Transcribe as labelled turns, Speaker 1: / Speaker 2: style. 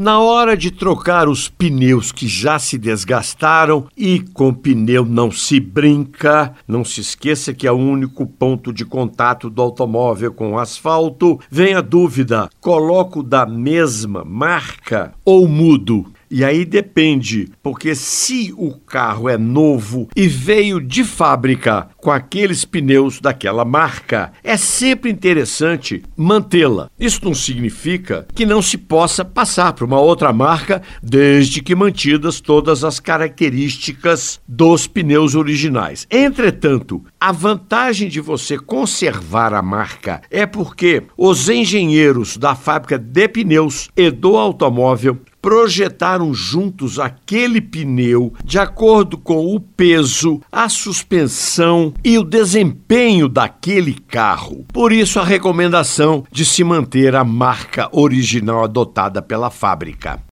Speaker 1: Na hora de trocar os pneus que já se desgastaram e com pneu não se brinca, não se esqueça que é o único ponto de contato do automóvel com o asfalto, vem a dúvida: coloco da mesma marca ou mudo? E aí depende, porque se o carro é novo e veio de fábrica com aqueles pneus daquela marca, é sempre interessante mantê-la. Isso não significa que não se possa passar para uma outra marca, desde que mantidas todas as características dos pneus originais. Entretanto, a vantagem de você conservar a marca é porque os engenheiros da fábrica de pneus e do automóvel projetaram juntos aquele pneu de acordo com o peso, a suspensão e o desempenho daquele carro. Por isso, a recomendação de se manter a marca original adotada pela fábrica.